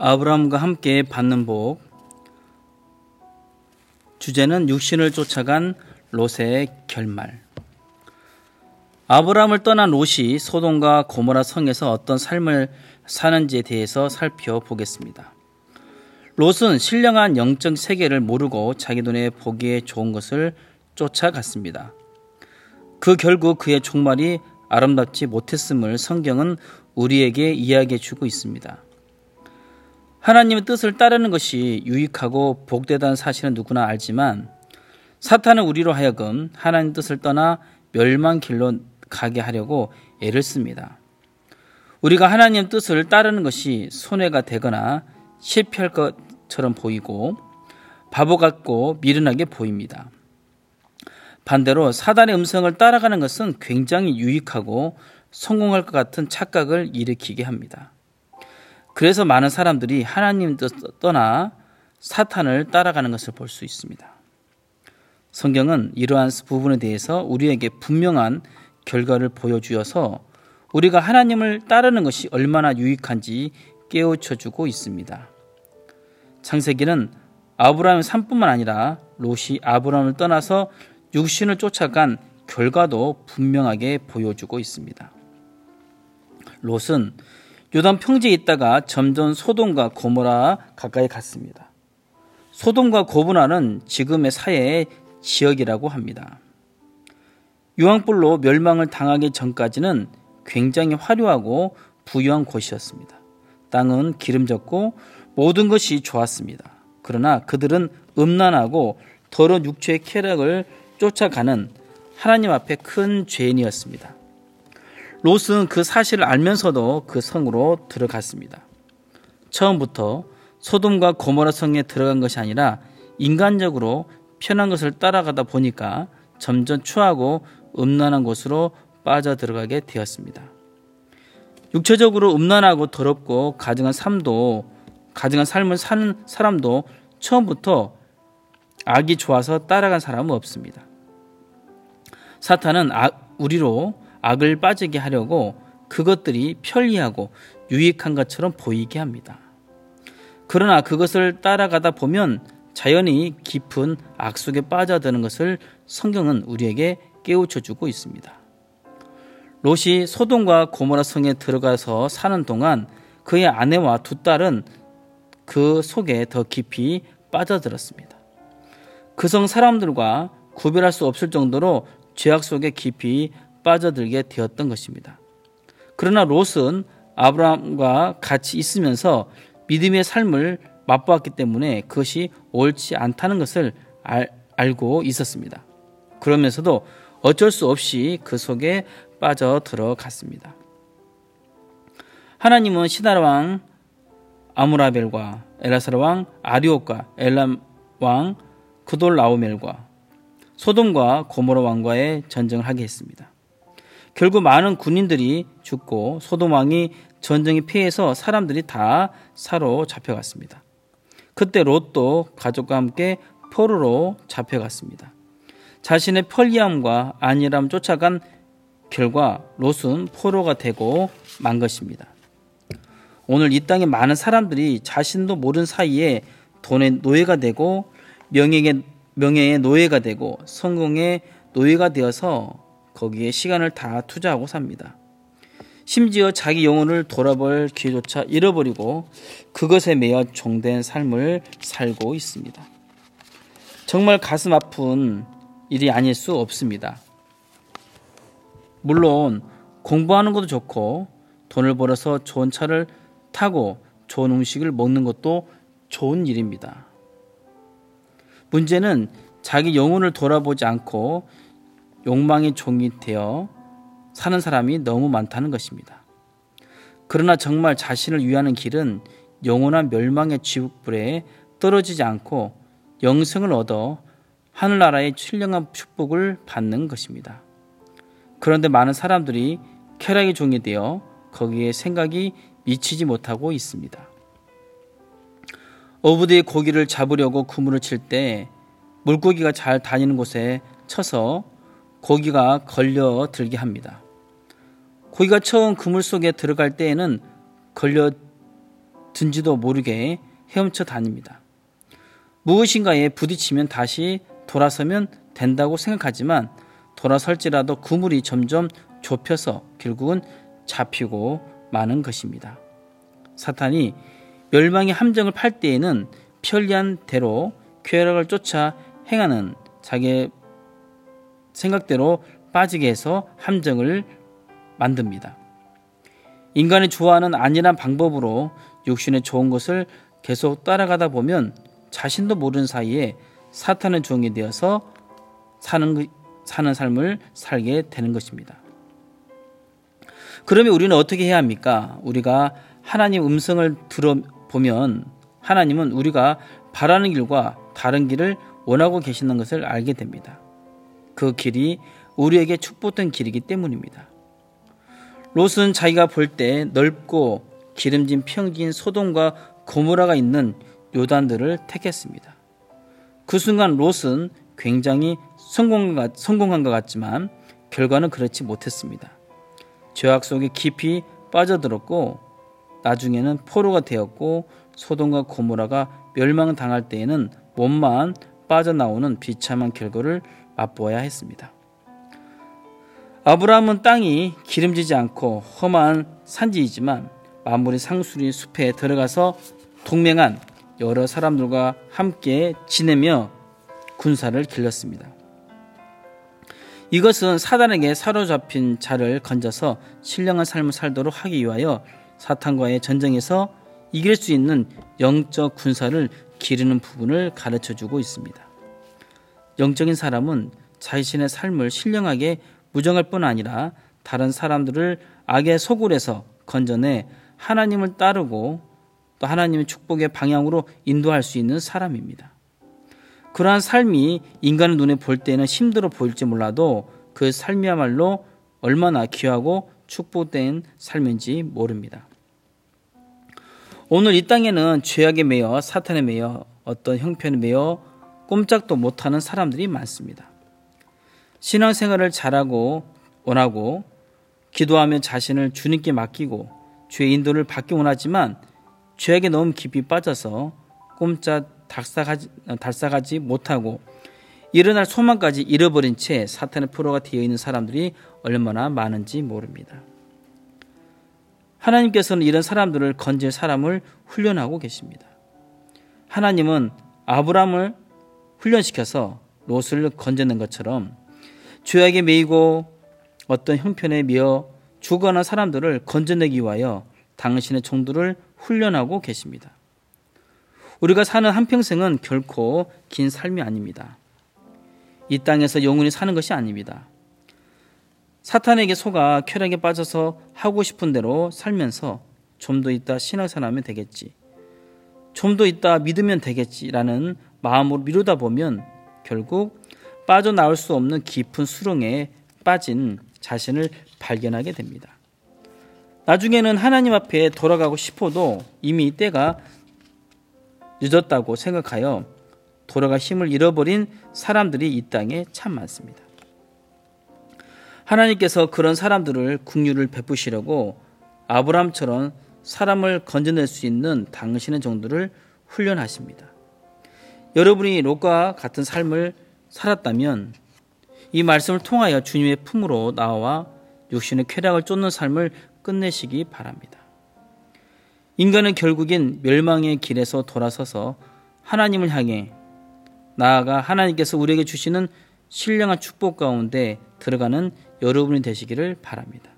아브라함과 함께 받는 복 주제는 육신을 쫓아간 롯의 결말 아브라함을 떠난 롯이 소돔과 고모라 성에서 어떤 삶을 사는지에 대해서 살펴보겠습니다. 롯은 신령한 영적 세계를 모르고 자기 눈에 보기에 좋은 것을 쫓아갔습니다. 그 결국 그의 종말이 아름답지 못했음을 성경은 우리에게 이야기해 주고 있습니다. 하나님의 뜻을 따르는 것이 유익하고 복되다는 사실은 누구나 알지만 사탄은 우리로 하여금 하나님 뜻을 떠나 멸망 길로 가게 하려고 애를 씁니다. 우리가 하나님 뜻을 따르는 것이 손해가 되거나 실패할 것처럼 보이고 바보 같고 미련하게 보입니다. 반대로 사단의 음성을 따라가는 것은 굉장히 유익하고 성공할 것 같은 착각을 일으키게 합니다. 그래서 많은 사람들이 하나님 뜻 떠나 사탄을 따라가는 것을 볼 수 있습니다. 성경은 이러한 부분에 대해서 우리에게 분명한 결과를 보여주어서 우리가 하나님을 따르는 것이 얼마나 유익한지 깨우쳐 주고 있습니다. 창세기는 아브라함의 삶뿐만 아니라 롯이 아브라함을 떠나서 육신을 쫓아간 결과도 분명하게 보여주고 있습니다. 롯은 요단 평지에 있다가 점점 소돔과 고모라 가까이 갔습니다. 소돔과 고모라는 지금의 사해의 지역이라고 합니다. 유황불로 멸망을 당하기 전까지는 굉장히 화려하고 부유한 곳이었습니다. 땅은 기름졌고 모든 것이 좋았습니다. 그러나 그들은 음란하고 더러운 육체의 쾌락을 쫓아가는 하나님 앞에 큰 죄인이었습니다. 롯은 그 사실을 알면서도 그 성으로 들어갔습니다. 처음부터 소돔과 고모라 성에 들어간 것이 아니라 인간적으로 편한 것을 따라가다 보니까 점점 추하고 음란한 곳으로 빠져 들어가게 되었습니다. 육체적으로 음란하고 더럽고 가증한 삶도 가증한 삶을 사는 사람도 처음부터 악이 좋아서 따라간 사람은 없습니다. 사탄은 악, 우리로 악을 빠지게 하려고 그것들이 편리하고 유익한 것처럼 보이게 합니다. 그러나 그것을 따라가다 보면 자연히 깊은 악 속에 빠져드는 것을 성경은 우리에게 깨우쳐 주고 있습니다. 롯이 소돔과 고모라 성에 들어가서 사는 동안 그의 아내와 두 딸은 그 속에 더 깊이 빠져들었습니다. 그 성 사람들과 구별할 수 없을 정도로 죄악 속에 깊이 빠져들게 되었던 것입니다. 그러나 롯은 아브라함과 같이 있으면서 믿음의 삶을 맛보았기 때문에 그것이 옳지 않다는 것을 알, 알고 있었습니다. 그러면서도 어쩔 수 없이 그 속에 빠져 들어갔습니다. 하나님은 시나라 왕 아무라벨과 엘라사라 왕 아리옥과 엘람 왕 그돌 라오멜과 소돔과 고모라 왕과의 전쟁을 하게 했습니다. 결국 많은 군인들이 죽고 소돔 왕이 전쟁에 피해서 사람들이 다 사로잡혀갔습니다. 그때 롯도 가족과 함께 포로로 잡혀갔습니다. 자신의 편리함과 안일함 쫓아간 결과 롯은 포로가 되고 만 것입니다. 오늘 이 땅에 많은 사람들이 자신도 모른 사이에 돈의 노예가 되고 명예의, 명예의 노예가 되고 성공의 노예가 되어서 거기에 시간을 다 투자하고 삽니다. 심지어 자기 영혼을 돌아볼 기회조차 잃어버리고 그것에 매여 종된 삶을 살고 있습니다. 정말 가슴 아픈 일이 아닐 수 없습니다. 물론 공부하는 것도 좋고 돈을 벌어서 좋은 차를 타고 좋은 음식을 먹는 것도 좋은 일입니다. 문제는 자기 영혼을 돌아보지 않고 욕망의 종이 되어 사는 사람이 너무 많다는 것입니다. 그러나 정말 자신을 위하는 길은 영원한 멸망의 지옥불에 떨어지지 않고 영생을 얻어 하늘나라의 신령한 축복을 받는 것입니다. 그런데 많은 사람들이 쾌락의 종이 되어 거기에 생각이 미치지 못하고 있습니다. 어부대의 고기를 잡으려고 그물을 칠 때 물고기가 잘 다니는 곳에 쳐서 고기가 걸려 들게 합니다. 고기가 처음 그물 속에 들어갈 때에는 걸려 든지도 모르게 헤엄쳐 다닙니다. 무엇인가에 부딪히면 다시 돌아서면 된다고 생각하지만 돌아설지라도 그물이 점점 좁혀서 결국은 잡히고 마는 것입니다. 사탄이 멸망의 함정을 팔 때에는 편리한 대로 쾌락을 쫓아 행하는 자기의 생각대로 빠지게 해서 함정을 만듭니다. 인간이 좋아하는 안일한 방법으로 육신의 좋은 것을 계속 따라가다 보면 자신도 모르는 사이에 사탄의 종이 되어서 사는, 그, 사는 삶을 살게 되는 것입니다. 그러면 우리는 어떻게 해야 합니까? 우리가 하나님 음성을 들어보면 하나님은 우리가 바라는 길과 다른 길을 원하고 계시는 것을 알게 됩니다. 그 길이 우리에게 축복된 길이기 때문입니다. 롯은 자기가 볼 때 넓고 기름진 평지인 소돔과 고모라가 있는 요단들을 택했습니다. 그 순간 롯은 굉장히 성공한 것 같지만 결과는 그렇지 못했습니다. 죄악 속에 깊이 빠져들었고 나중에는 포로가 되었고 소돔과 고모라가 멸망당할 때에는 몸만 빠져나오는 비참한 결과를 맛보아야 했습니다. 아브라함은 땅이 기름지지 않고 험한 산지이지만 마무리 상수리 숲에 들어가서 동맹한 여러 사람들과 함께 지내며 군사를 길렀습니다. 이것은 사단에게 사로잡힌 자를 건져서 신령한 삶을 살도록 하기 위하여 사탄과의 전쟁에서 이길 수 있는 영적 군사를 기르는 부분을 가르쳐 주고 있습니다. 영적인 사람은 자신의 삶을 신령하게 무정할 뿐 아니라 다른 사람들을 악의 소굴에서 건져내 하나님을 따르고 또 하나님의 축복의 방향으로 인도할 수 있는 사람입니다. 그러한 삶이 인간의 눈에 볼 때는 힘들어 보일지 몰라도 그 삶이야말로 얼마나 귀하고 축복된 삶인지 모릅니다. 오늘 이 땅에는 죄악에 매여 사탄에 매여 어떤 형편에 매여 꼼짝도 못하는 사람들이 많습니다. 신앙생활을 잘하고 원하고 기도하며 자신을 주님께 맡기고 죄의 인도를 받기 원하지만 죄악에 너무 깊이 빠져서 꼼짝 달싹하지, 달싹하지 못하고 일어날 소망까지 잃어버린 채 사탄의 프로가 되어 있는 사람들이 얼마나 많은지 모릅니다. 하나님께서는 이런 사람들을 건질 사람을 훈련하고 계십니다. 하나님은 아브람을 훈련시켜서 롯을 건져낸 것처럼 죄악에 매이고 어떤 형편에 매어 죽어가는 사람들을 건져내기 위하여 당신의 종들을 훈련하고 계십니다. 우리가 사는 한평생은 결코 긴 삶이 아닙니다. 이 땅에서 영원히 사는 것이 아닙니다. 사탄에게 속아 쾌락에 빠져서 하고 싶은 대로 살면서 좀 더 있다 신앙생활하면 되겠지. 좀 더 있다 믿으면 되겠지라는 마음으로 미루다 보면 결국 빠져나올 수 없는 깊은 수렁에 빠진 자신을 발견하게 됩니다. 나중에는 하나님 앞에 돌아가고 싶어도 이미 때가 늦었다고 생각하여 돌아갈 힘을 잃어버린 사람들이 이 땅에 참 많습니다. 하나님께서 그런 사람들을 국류를 베푸시려고 아브람처럼 사람을 건져낼 수 있는 당신의 정도를 훈련하십니다. 여러분이 롯과 같은 삶을 살았다면 이 말씀을 통하여 주님의 품으로 나와 육신의 쾌락을 쫓는 삶을 끝내시기 바랍니다. 인간은 결국엔 멸망의 길에서 돌아서서 하나님을 향해 나아가 하나님께서 우리에게 주시는 신령한 축복 가운데 들어가는 여러분이 되시기를 바랍니다.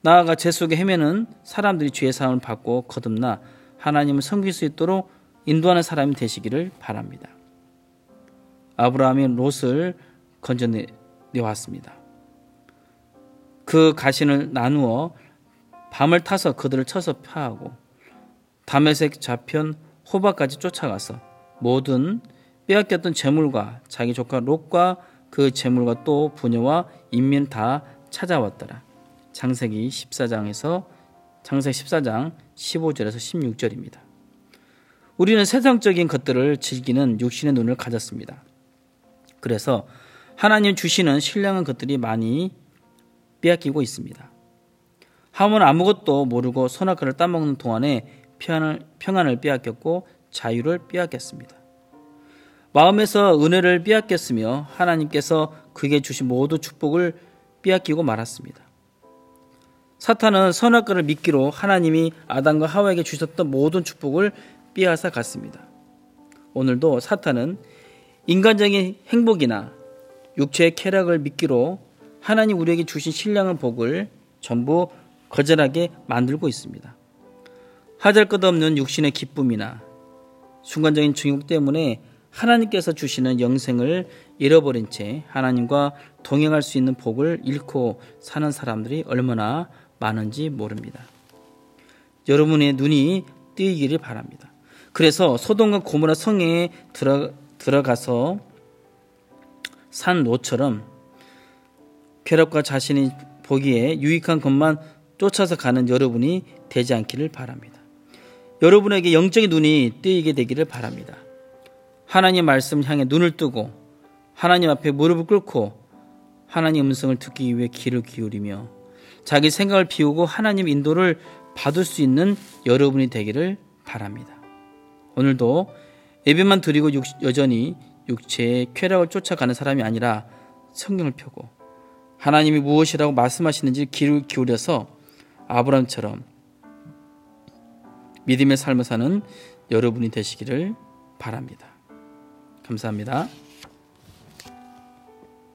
나아가 제 속에 헤매는 사람들이 죄의 사함을 받고 거듭나 하나님을 섬길 수 있도록 인도하는 사람이 되시기를 바랍니다. 아브라함이 롯을 건져내왔습니다. 그 가신을 나누어 밤을 타서 그들을 쳐서 파하고 담에색 좌편 호박까지 쫓아가서 모든 빼앗겼던 재물과 자기 조카 롯과 그 재물과 또 부녀와 인민 다 찾아왔더라. 창세기 14장에서 창세기 14장 15절에서 16절입니다. 우리는 세상적인 것들을 즐기는 육신의 눈을 가졌습니다. 그래서 하나님 주시는 신령한 것들이 많이 빼앗기고 있습니다. 하면 아무것도 모르고 선악과를 따먹는 동안에 평안을, 평안을 빼앗겼고 자유를 빼앗겼습니다. 마음에서 은혜를 빼앗겼으며 하나님께서 그에게 주신 모든 축복을 빼앗기고 말았습니다. 사탄은 선악과를 믿기로 하나님이 아담과 하와에게 주셨던 모든 축복을 빼앗아 갔습니다. 오늘도 사탄은 인간적인 행복이나 육체의 쾌락을 믿기로 하나님 우리에게 주신 신령한 복을 전부 거절하게 만들고 있습니다. 하잘 것 없는 육신의 기쁨이나 순간적인 중욕 때문에 하나님께서 주시는 영생을 잃어버린 채 하나님과 동행할 수 있는 복을 잃고 사는 사람들이 얼마나 많은지 모릅니다. 여러분의 눈이 뜨이기를 바랍니다. 그래서 소돔과 고모라 성에 들어, 들어가서 산 노처럼 쾌락과 자신이 보기에 유익한 것만 쫓아서 가는 여러분이 되지 않기를 바랍니다. 여러분에게 영적인 눈이 뜨이게 되기를 바랍니다. 하나님 말씀 향해 눈을 뜨고 하나님 앞에 무릎을 꿇고 하나님 음성을 듣기 위해 귀를 기울이며 자기 생각을 비우고 하나님 인도를 받을 수 있는 여러분이 되기를 바랍니다. 오늘도 예배만 드리고 여전히 육체의 쾌락을 쫓아가는 사람이 아니라 성경을 펴고 하나님이 무엇이라고 말씀하시는지 귀를 기울여서 아브람처럼 믿음의 삶을 사는 여러분이 되시기를 바랍니다. 감사합니다.